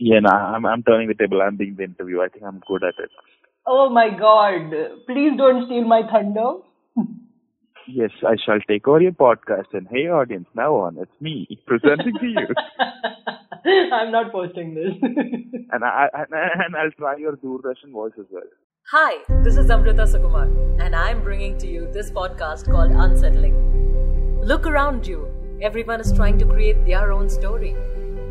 Yeah, no, I'm I'm turning the table. I'm being the interview. I think I'm good at it. Oh my god. Please don't steal my thunder. Yes, I shall take over your podcast. And hey, audience, now on, it's me presenting to you. I'm not posting this. and I, I and I'll try your Doordarshan voice as well. Hi, this is Amrita Sukumar, and I'm bringing to you this podcast called Unsettling. Look around you. Everyone is trying to create their own story.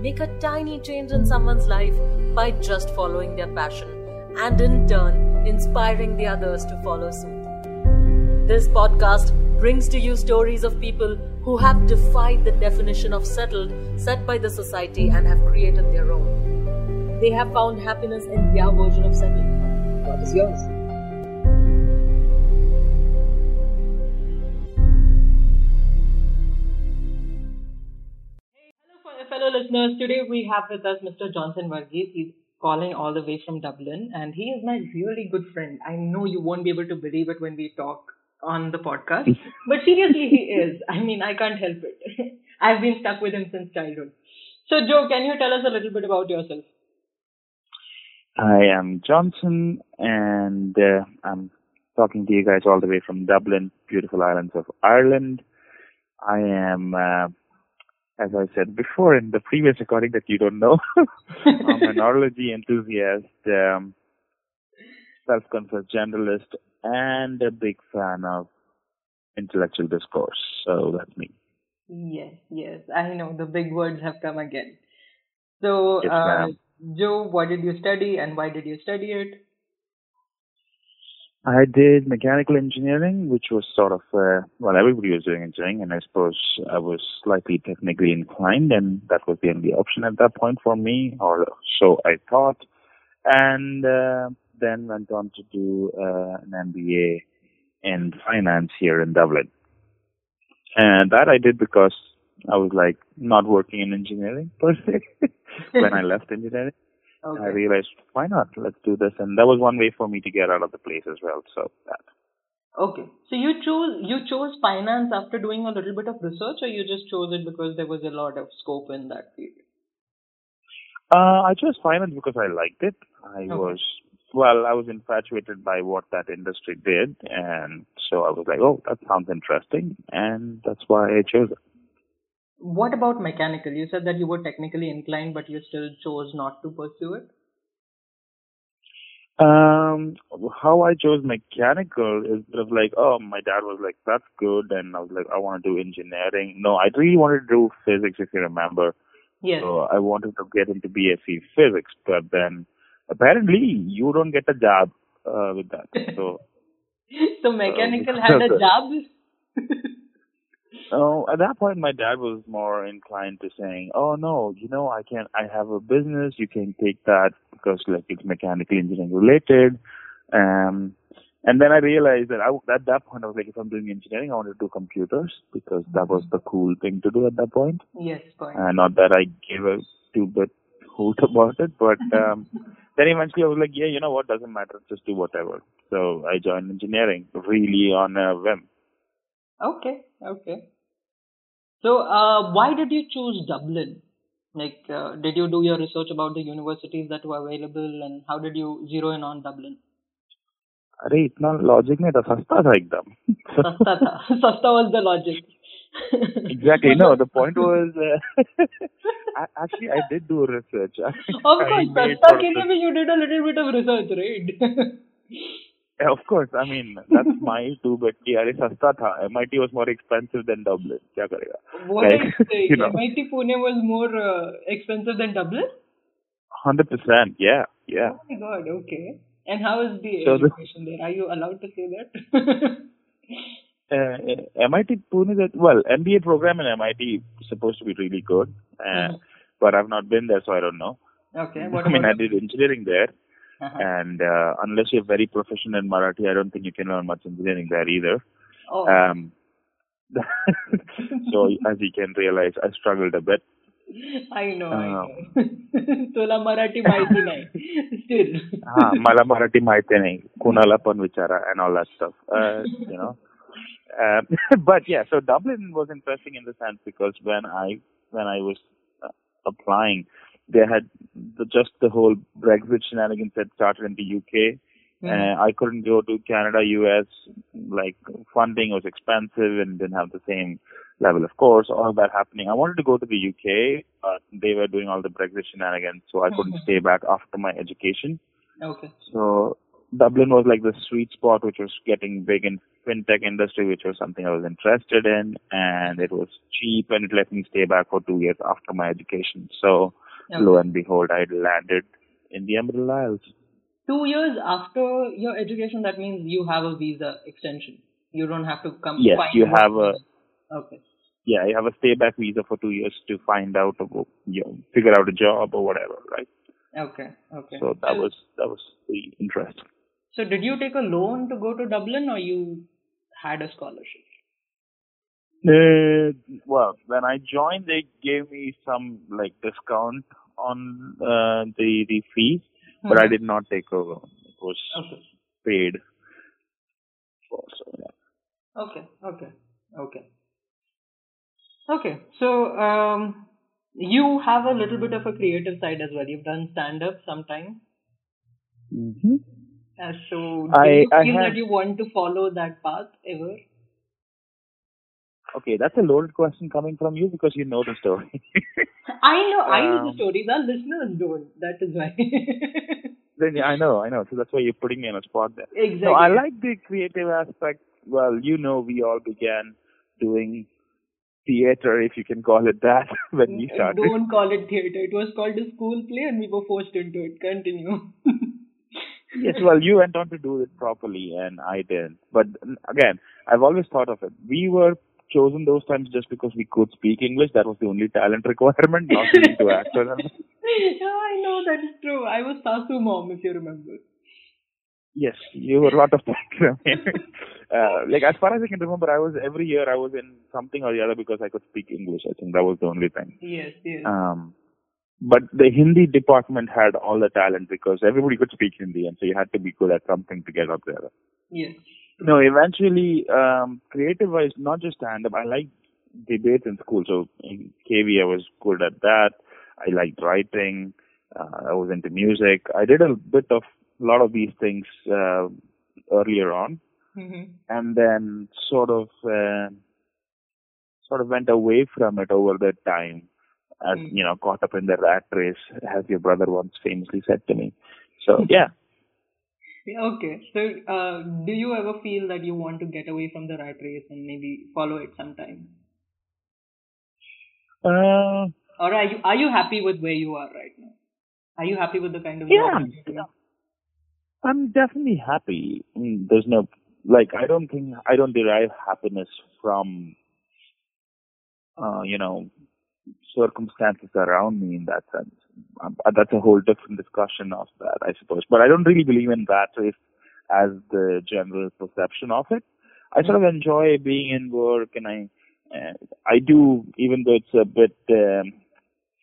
Make a tiny change in someone's life by just following their passion, and in turn, inspiring the others to follow suit. This podcast brings to you stories of people who have defied the definition of settled set by the society and have created their own. They have found happiness in their version of settled. What is yours? Listeners. Today we have with us Mr. Johnson Varghese. He's calling all the way from Dublin, and he is my really good friend. I know you won't be able to believe it when we talk on the podcast, but seriously, he is. I mean, I can't help it. I've been stuck with him since childhood. So, Joe, can you tell us a little bit about yourself? I am Johnson, and uh, I'm talking to you guys all the way from Dublin, beautiful islands of Ireland. I am, uh, as I said before in the previous recording that you don't know, I'm an neurology enthusiast, um, self-confessed generalist, and a big fan of intellectual discourse. So that's me. Yes, yes, I know the big words have come again. So, Yes, uh. Joe, what did you study and why did you study it? I did mechanical engineering, which was sort of, uh, well, everybody was doing engineering, and I suppose I was slightly technically inclined, and that was the only option at that point for me, or so I thought. And uh, then went on to do uh, an MBA in finance here in Dublin. And that I did because I was like not working in engineering per se when I left engineering. Okay. I realized, why not? Let's do this. And that was one way for me to get out of the place as well. So that. Okay. So you chose you chose finance after doing a little bit of research, or you just chose it because there was a lot of scope in that field? Uh, I chose finance because I liked it. I Okay. was, well, I was infatuated by what that industry did. And so I was like, oh, that sounds interesting. And that's why I chose it. What about mechanical? You said that you were technically inclined, but you still chose not to pursue it. Um, how I chose mechanical is sort of like, oh, my dad was like, that's good. And I was like, I want to do engineering. No, I really wanted to do physics, if you remember. Yes. So I wanted to get into BSc physics, but then apparently you don't get a job uh, with that. So so mechanical had a job. oh, at that point, my dad was more inclined to saying, "Oh no, you know, I can't. I have a business. You can take that because like it's mechanical engineering related." Um, and then I realized that I, at that point I was like, if I'm doing engineering, I want to do computers because that was the cool thing to do at that point. yes, point. Uh, not that I gave a two bit hoot about it, but um, then eventually I was like, yeah, you know what, doesn't matter, just do whatever. So I joined engineering really on a whim. Okay, okay. So, uh, why did you choose Dublin? Like, uh, did you do your research about the universities that were available, and how did you zero in on Dublin? अरे इतना logic नहीं था सस्ता था एकदम Sasta tha. Sasta was the logic. exactly no the point was uh, I, actually I did do research Of I course, made Sasta sort ke of liye bhi you did a little bit of research, right? Yeah, of course I mean that's my two bit कि अरे सस्ता था MIT was more expensive than Dublin क्या करेगा what are you Like, saying? you know. MIT Pune was more uh, expensive than Dublin? hundred percent yeah yeah Oh my god, okay. And how is the So the- education there? Are you allowed to say that? uh, MIT Pune that well MBA program in MIT is supposed to be really good, uh, Mhm. but I've not been there, so I don't know. okay, what I mean, I about did engineering there, uh-huh. and uh, unless you're very proficient in Marathi, I don't think you can learn much engineering there either. Oh, Um, so as you can realize, I struggled a bit. I know, I uh, know. तुला मराठी माहिती नाही. Still. हा मला मराठी माहिती नाही कुणाला पण विचारा and all that stuff. Uh, you know. Um, but yeah, so Dublin was interesting in the sense because when I when I was uh, applying, they had the, just the whole Brexit shenanigans that started in the UK. Mhm. Uh, I couldn't go to Canada, US. Like funding was expensive and didn't have the same level of course. All that happening. I wanted to go to the UK, but they were doing all the Brexit shenanigans, so I couldn't stay back after my education. Okay. So Dublin was like the sweet spot, which was getting big in fintech industry, which was something I was interested in, and it was cheap, and it let me stay back for two years after my education. So Lo and behold, I landed in the Emerald Isles. Two years after your education, that means you have a visa extension. You don't have to come. Yes, find you have a-. Okay. Yeah, I have a stay back visa for two years to find out, or, you know, figure out a job or whatever, right? Okay. Okay. So that was that was the interest. So did you take a loan to go to Dublin, or you had a scholarship? Uh, well, when I joined, they gave me some like discount on uh, the the fees, but I Mhm. did not take loan. It was Okay. paid. For, so yeah. Okay. Okay. Okay. Okay. So um, you have a little bit of a creative side as well. You've done stand up sometime. Mm-hmm. Uh, so do I- you feel have- that you want to follow that path ever? Okay, that's a loaded question coming from you because you know the story. I know, I know the Um, stories. Our listeners don't. That is why. then yeah, I know, I know. So that's why you're putting me on a spot there. exactly. No, I like the creative aspect. Well, you know, we all began doing theater, if you can call it that, when we started. Don't call it theater. It was called a school play, and we were forced into it. Continue. Yes, well, you went on to do it properly, and I didn't. But again, I've always thought of it. We were chosen those times just because we could speak English. That was the only talent requirement, not to act or something. yeah, I know that is true. I was Sasu mom, if you remember. Yes, you were a lot of things. uh, like as far as I can remember, I was every year I was in something or the other because I could speak English. I think that was the only thing. Yes, yes. Um, but the Hindi department had all the talent because everybody could speak Hindi, and so you had to be good at something to get up there. yes. No, eventually, um, creative wise, not just stand up. I liked debates in school. So in KV, I was good at that. I liked writing. Uh, I was into music. I did a bit of a lot of these things uh, earlier on, hmm and then sort of uh, sort of went away from it over the time. As Mm. you know, caught up in the rat race, as your brother once famously said to me. So yeah, Okay. So, uh, do you ever feel that you want to get away from the rat race and maybe follow it sometime? uh, Or are you are you happy with where you are right now? Are you happy with the kind of Yeah. you're? I'm definitely happy. Mm, There's no like I don't think I don't derive happiness from uh, you know circumstances around me in that sense. Um, uh, that's a whole different discussion of that, I suppose. But I don't really believe in that race as the general perception of it. I sort of enjoy being in work, and I uh, I do, even though it's a bit um,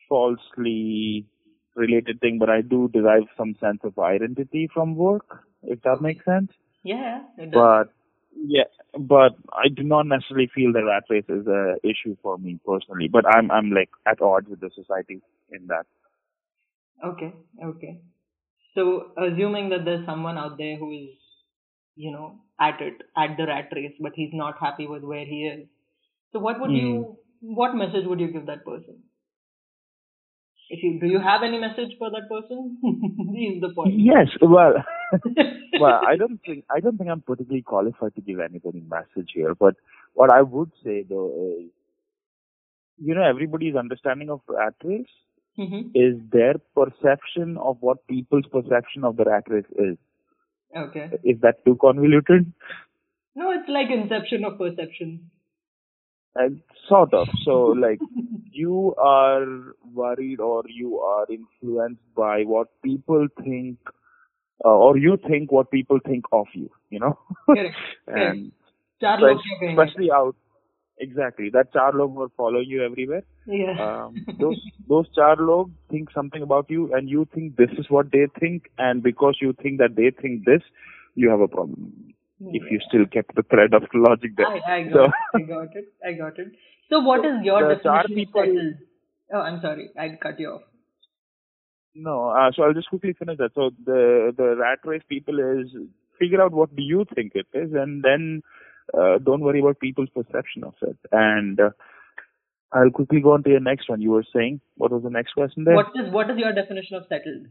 falsely related thing, but I do derive some sense of identity from work, if that makes sense. Yeah, it does. But yeah, but I do not necessarily feel that rat race is a issue for me personally. But I'm I'm like at odds with the society in that. Okay, okay. So, assuming that there's someone out there who is, you know, at it, at the rat race, but he's not happy with where he is. So, what would you, hmm. what message would you give that person? If you do, you have any message for that person? is the point. Yes, well, well, I don't think I don't think I'm particularly qualified to give anybody message here. But what I would say though is, you know, everybody's understanding of rat race mm-hmm. is their perception of what people's perception of the rat race is. Okay. Is that too convoluted? No, it's like inception of perception. And sort of. So, like, you are worried or you are influenced by what people think, uh, or you think what people think of you, you know? Correct. and especially out exactly, that char log will follow you everywhere. Yeah. Um, those, those char log think something about you and you think this is what they think and because you think that they think this, you have a problem. If you still kept the thread of logic there. I, I got So- it. I got it. I got it. So what So is your the definition of people- settled? Oh, I'm sorry. I cut you off. No, uh, so I'll just quickly finish that. So the the rat race people is figure out what do you think it is, and then uh, don't worry about people's perception of it. And uh, I'll quickly go on to your next one. You were saying what was the next question there? What is what is your definition of settled?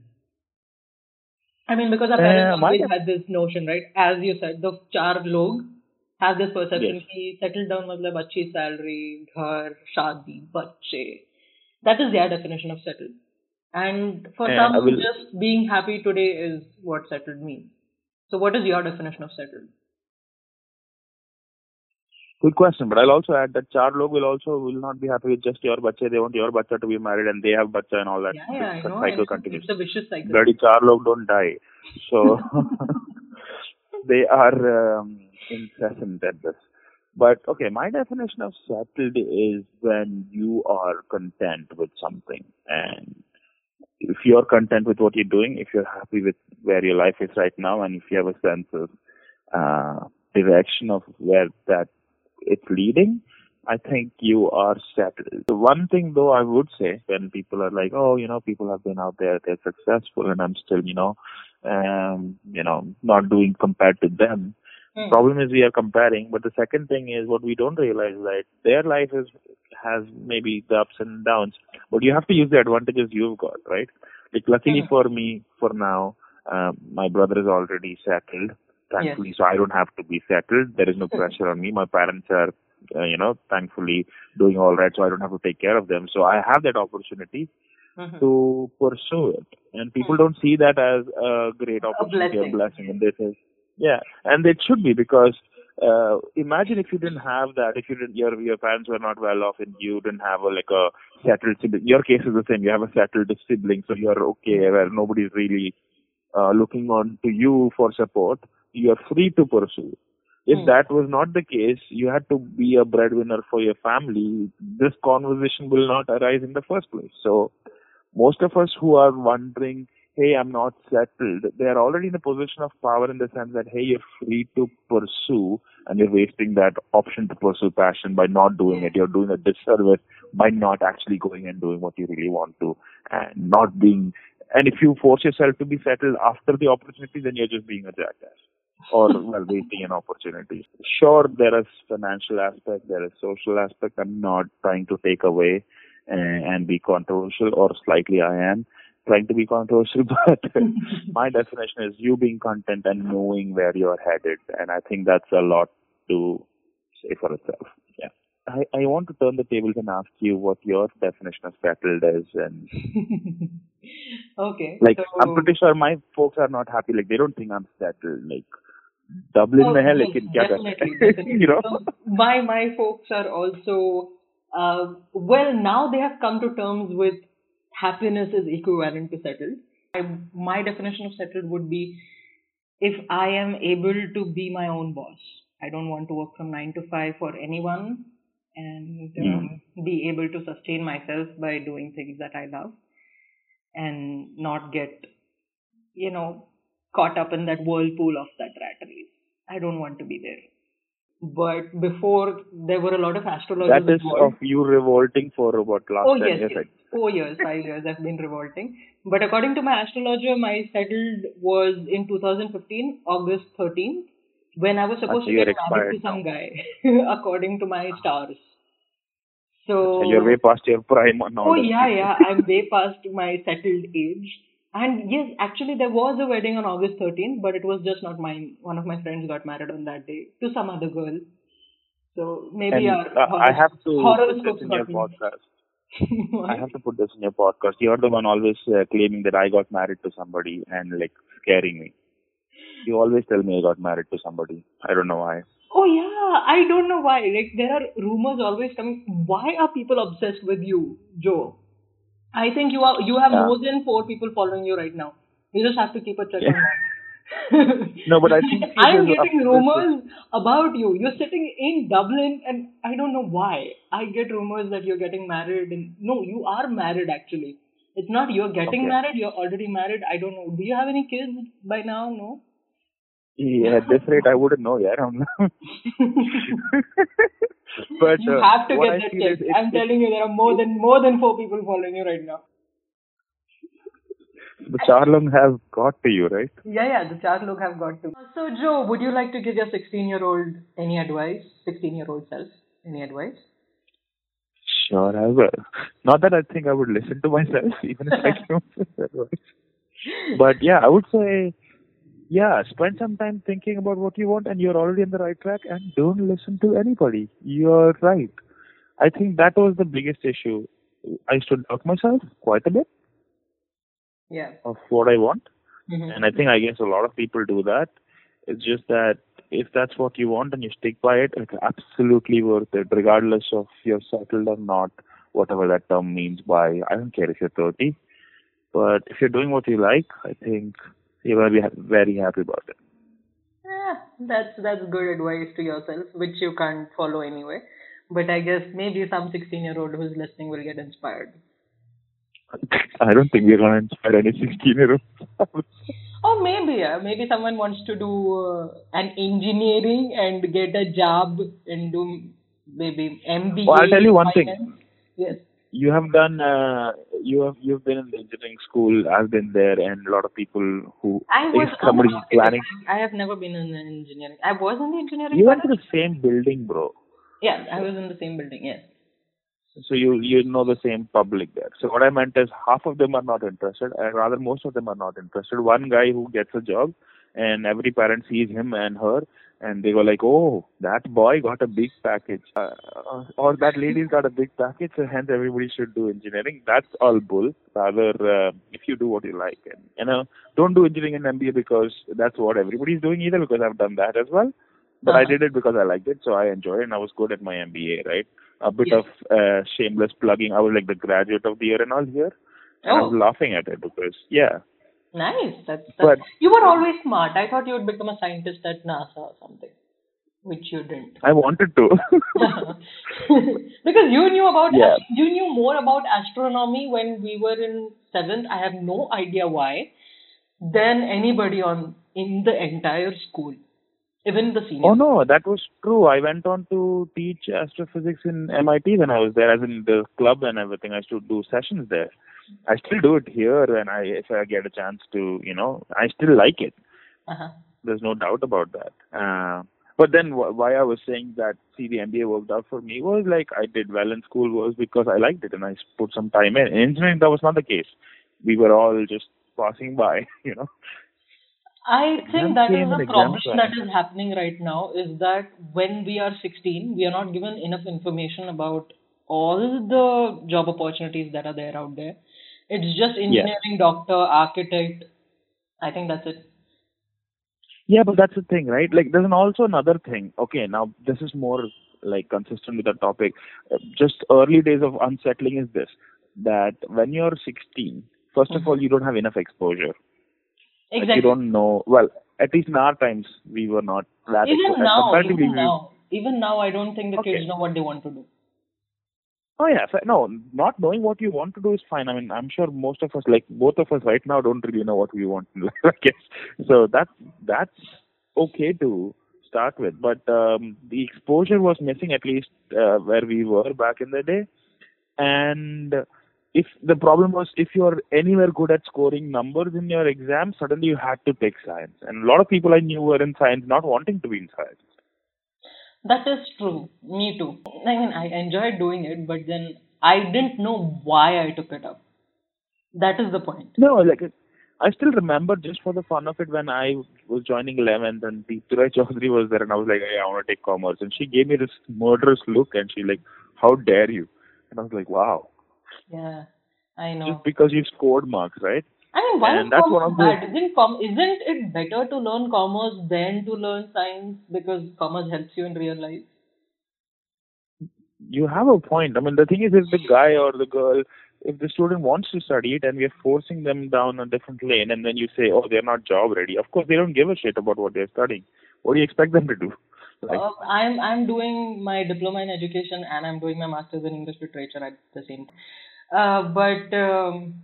I mean, because our parents uh, always had this notion, right? As you said, the char log have this perception yes. ki settled down matlab achhi salary, ghar, shadi, bacche. That is their definition of settled. And for yeah, some, will... just being happy today is what settled means. So, what is your definition of settled? Good question, but I'll also add that char log will also will not be happy with just your bacha. They want your bacha to be married, and they have bacha and all that. Yeah, yeah, I know. cycle It's, continues. it's a vicious cycle. Bloody char log don't die, so they are um, incessant at this. But okay, my definition of settled is when you are content with something, and if you're content with what you're doing, if you're happy with where your life is right now, and if you have a sense of uh, direction of where that it's leading, I think you are settled. The one thing though I would say when people are like, oh, you know, people have been out there, they're successful and I'm still, you know, um, you know, not doing compared to them. Hmm. Problem is we are comparing, but the second thing is what we don't realize that their life is has maybe the ups and downs, but you have to use the advantages you've got, right? Like luckily Mhm. for me, for now, um, my brother is already settled, thankfully, so I don't have to be settled. There is no pressure on me. My parents are, uh, you know, thankfully doing all right, so I don't have to take care of them. So I have that opportunity Mhm. to pursue it. And people Hmm. don't see that as a great opportunity, blessing. a blessing. And this say, yeah, and it should be because uh, imagine if you didn't have that, if you didn't, your your parents were not well off, and you didn't have a like a settled sibling. Your case is the same. You have a settled sibling, so you're okay. Where nobody's really uh, looking on to you for support. You're free to pursue. If Hmm. that was not the case, you had to be a breadwinner for your family. This conversation will not arise in the first place. So, most of us who are wondering, hey, I'm not settled, they are already in a position of power in the sense that, hey, you're free to pursue and you're wasting that option to pursue passion by not doing it. You're doing a disservice by not actually going and doing what you really want to and not being, and if you force yourself to be settled after the opportunity, then you're just being a jackass or well wasting an opportunity. Sure, there is financial aspect, there is social aspect. I'm not trying to take away and, and be controversial, or slightly I am trying to be controversial. But my definition is you being content and knowing where you're headed, and I think that's a lot to say for itself. Yeah. I, I want to turn the tables and ask you what your definition of settled is and okay. like so, I'm pretty sure my folks are not happy. Like they don't think I'm settled. Like Dublin oh, mein hai, lekin kya definitely, you know? My my folks are also uh, well now they have come to terms with happiness is equivalent to settled. My definition of settled would be if I am able to be my own boss. I don't want to work from nine to five for anyone and um, hmm. be able to sustain myself by doing things that I love and not get, you know, caught up in that whirlpool of that rat race. I don't want to be there. But before there were a lot of astrologers That is involved. of you revolting for about last Oh 10 yes, years. yes. Four oh, years, five years I've been revolting. But according to my astrologer, my settled was in 2015, August 13th, when I was supposed to get married to some guy, according to my ah. stars. So So you're way past your prime now. Oh yeah, yeah. I'm way past my settled age. And yes, actually there was a wedding on August 13th, but it was just not mine. One of my friends got married on that day to some other girl. So maybe And our uh, I have to put horoscopes this in your podcast. I have to put this in your podcast. You're the one always uh, claiming that I got married to somebody and like scaring me. You always tell me I got married to somebody. I don't know why. Oh yeah, I don't know why. Like there are rumors always coming. Why are people obsessed with you, Joe? I think you are. You have Yeah. more than four people following you right now. You just have to keep a check Yeah. on that. No, but I think I'm getting rumors about you. You're sitting in Dublin, and I don't know why. I get rumors that you're getting married, and no, you are married actually. It's not you're getting Okay. married. You're already married. I don't know. Do you have any kids by now? No. Yeah, at this rate, I wouldn't know. Yeah, I'm but You uh, have to get I that is it's- I'm telling you, there are more than more than four people following you right now. the Charlong have got to you, right? Yeah, yeah, the char have got to. So, Joe, would you like to give your 16 year old any advice? 16 year old self, any advice? Sure, I will. Not that I think I would listen to myself, even if I don't advice. But yeah, I would say, yeah, spend some time thinking about what you want, and you're already on the right track. And don't listen to anybody. You're right. I think that was the biggest issue. I used to doubt myself quite a bit Yeah. of what I want. Mhm. And I think I guess a lot of people do that. It's just that if that's what you want and you stick by it, it's absolutely worth it, regardless of you're settled or not, whatever that term means by I don't care if you're 30. But if you're doing what you like, I think you're going to be ha- very happy about it. Yeah, that's that's good advice to yourself, which you can't follow anyway. But I guess maybe some 16 year old who's listening will get inspired. I don't think we're going to inspire any 16-year-old. Or maybe, yeah, maybe someone wants to do uh, an engineering and get a job and do maybe MBA. I'll tell you one thing. Yes. You have done uh, you have you've been in the engineering school i've been there and a lot of people who I was okay, planning I have never been in engineering. I was in the engineering. you went to the same building bro Yeah, I was in the same building. Yes. so you you know the same public there so what i meant is half of them are not interested and rather most of them are not interested one guy who gets a job and every parent sees him and her and they go like oh that boy got a big package. Uh, uh, or that lady's got a big package so hence everybody should do engineering. That's all bull. Rather uh, if you do what you like and you know don't do engineering and mba because that's what everybody's doing either because i've done that as well. But i Uh-huh. did it because i liked it so i enjoyed it and i was good at my mba right? A bit Yes. of uh, shameless plugging. I was like the graduate of the year and all here. And i Oh. was laughing at it because yeah Nice. That's, that's But- you were always smart. I thought you would become a scientist at NASA or something, which you didn't. i wanted to because you knew about Yeah. you knew more about astronomy when we were in seventh. I have no idea why. Than anybody on in the entire school, even the seniors. Oh no, that was true. I went on to teach astrophysics in MIT when I was there, as in the club and everything. I used to do sessions there. I still do it here when I if I get a chance to, you know, I still like it. Uh-huh. There's no doubt about that. Uh, but then wh- why I was saying that see the MBA worked out for me was like I did well in school was because I liked it and I put some time in. In engineering that was not the case. We were all just passing by, you know. I think that is the problem that is happening right now is that when we are 16, we are not given enough information about all the job opportunities that are there out there. It's just engineering, doctor, architect. I think that's it. Yeah, but that's the thing, right? Like, there's an also another thing. Okay, now this is more like consistent with the topic. Uh, Just early days of unsettling is this: that when you're 16, 1st of Mhm. all, you don't have enough exposure. Like, Exactly. you don't know. Well, at least in our times, we were not that. Even exposed. now, even now, even now, I don't think the Okay. kids know what they want to do. Oh yeah, so, no, not knowing what you want to do is fine. I mean, I'm sure most of us, like both of us right now, don't really know what we want to do. I guess so. That's that's okay to start with, but um, the exposure was missing at least uh, where we were back in the day. And if the problem was if you're anywhere good at scoring numbers in your exam, suddenly you had to take science. And a lot of people I knew were in science, not wanting to be in science. That is true. Me too. I mean, I enjoyed doing it, but then I didn't know why I took it up. That is the point. No, like I still remember just for the fun of it when I was joining 11th and Deepthi Chaudhary was there and I was like, hey, I want to take commerce. And she gave me this murderous look and she like, how dare you? And I was like, wow. Yeah, I know. Just because you scored marks, right? I mean, why And that's commerce one of the- bad? Isn't, com- isn't it better to learn commerce than to learn science because commerce helps you in real life? You have a point. I mean, the thing is, if the guy or the girl, if the student wants to study it and we are forcing them down a different lane and then you say, oh, they're not job ready, of course, they don't give a shit about what they're studying. What do you expect them to do? Like, Uh, I'm I'm doing my diploma in education and I'm doing my master's in English literature at the same time. Uh, but um,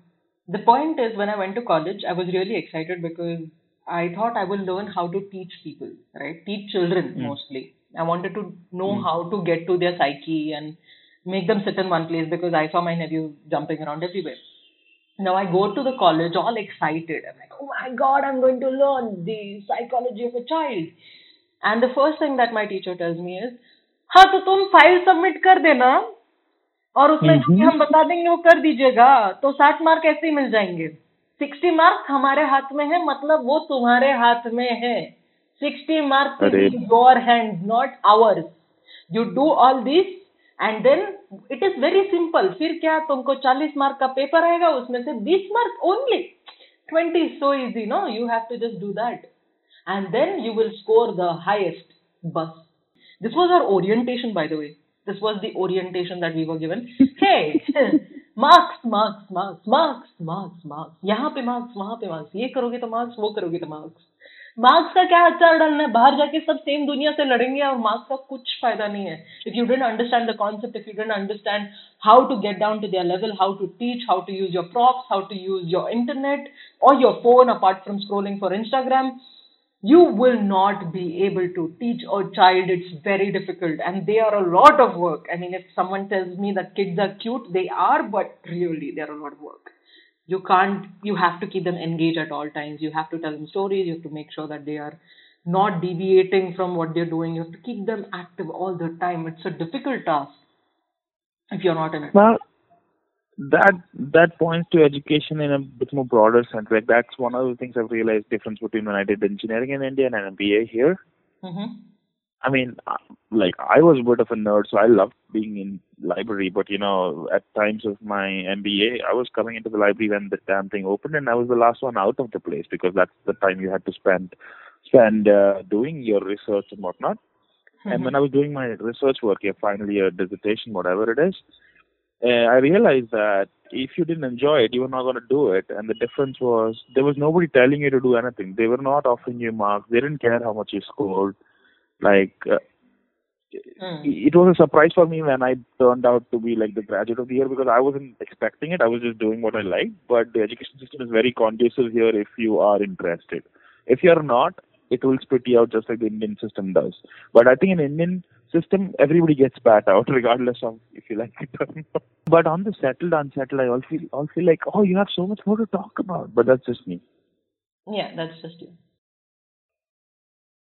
the point is when i went to college i was really excited because i thought i will learn how to teach people right? Teach children mm. mostly. I wanted to know mm. how to get to their psyche and make them sit in one place because i saw my nephew jumping around everywhere. Now i go to the college all excited. I'm like oh my god i'm going to learn the psychology of a child. And the first thing that my teacher tells me is how to tum file submit kar dena और उसमें जो भी हम बता देंगे वो कर दीजिएगा तो साठ मार्क ऐसे ही मिल जाएँगे। सिक्सटी मार्क हमारे हाथ में है मतलब वो तुम्हारे हाथ में है। Sixty mark your hand not hours you do all this and then it is very simple फिर क्या तुमको चालीस मार्क का पेपर आएगा उसमें से बीस mark only twenty so easy no you have to just do that and then you will score the highest बस। This was our orientation, by the way. This was the orientation that we were given. hey, marks, marks, marks, marks, marks, marks. यहाँ पे marks, वहाँ पे marks. ये करोगे तो marks, वो करोगे तो marks. मार्क्स का क्या अचार डालना है बाहर जाके सब सेम दुनिया से लड़ेंगे और मार्क्स का कुछ फ़ायदा नहीं है if you don't understand the concept if you don't understand how to get down to their level how to teach how to use your props how to use your internet और your phone apart from scrolling for Instagram you will not be able to teach a child. It's very difficult and they are a lot of work. I mean if someone tells me that kids are cute they are but really they're a lot of work. You can't you have to keep them engaged at all times. You have to tell them stories. You have to make sure that they are not deviating from what they're doing. You have to keep them active all the time. It's a difficult task if you're not in it Well, that that points to education in a bit more broader sense. Like that's one of the things I've realized difference between when I did engineering in India and an MBA here. mm-hmm. I mean, uh, like I was a bit of a nerd, so I loved being in library. But you know, at times of my MBA, I was coming into the library when the damn thing opened, and I was the last one out of the place because that's the time you had to spend spend uh, doing your research and whatnot. And when I was doing my research work, your final year dissertation, whatever it is, uh, I realized that if you didn't enjoy it, you were not going to do it. And the difference was there was nobody telling you to do anything. They were not offering you marks. They didn't care how much you scored. Like uh, Hmm. it was a surprise for me when I turned out to be like the graduate of the year because I wasn't expecting it. I was just doing what I liked. But the education system is very conducive here if you are interested. If you're not, it will spit you out just like the Indian system does. But I think in Indian system, everybody gets spat out regardless of if you like it or not. But on the settled, unsettled, I all feel, all feel like, oh, you have so much more to talk about. But that's just me. Yeah, that's just you.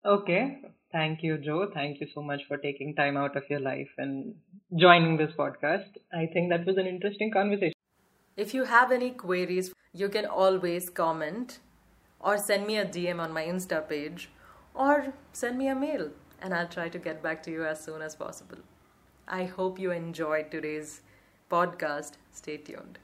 Okay. Thank you, Joe. Thank you so much for taking time out of your life and joining this podcast. I think that was an interesting conversation. If you have any queries, you can always comment or send me a DM on my Insta page or send me a mail and I'll try to get back to you as soon as possible. I hope you enjoyed today's podcast. Stay tuned.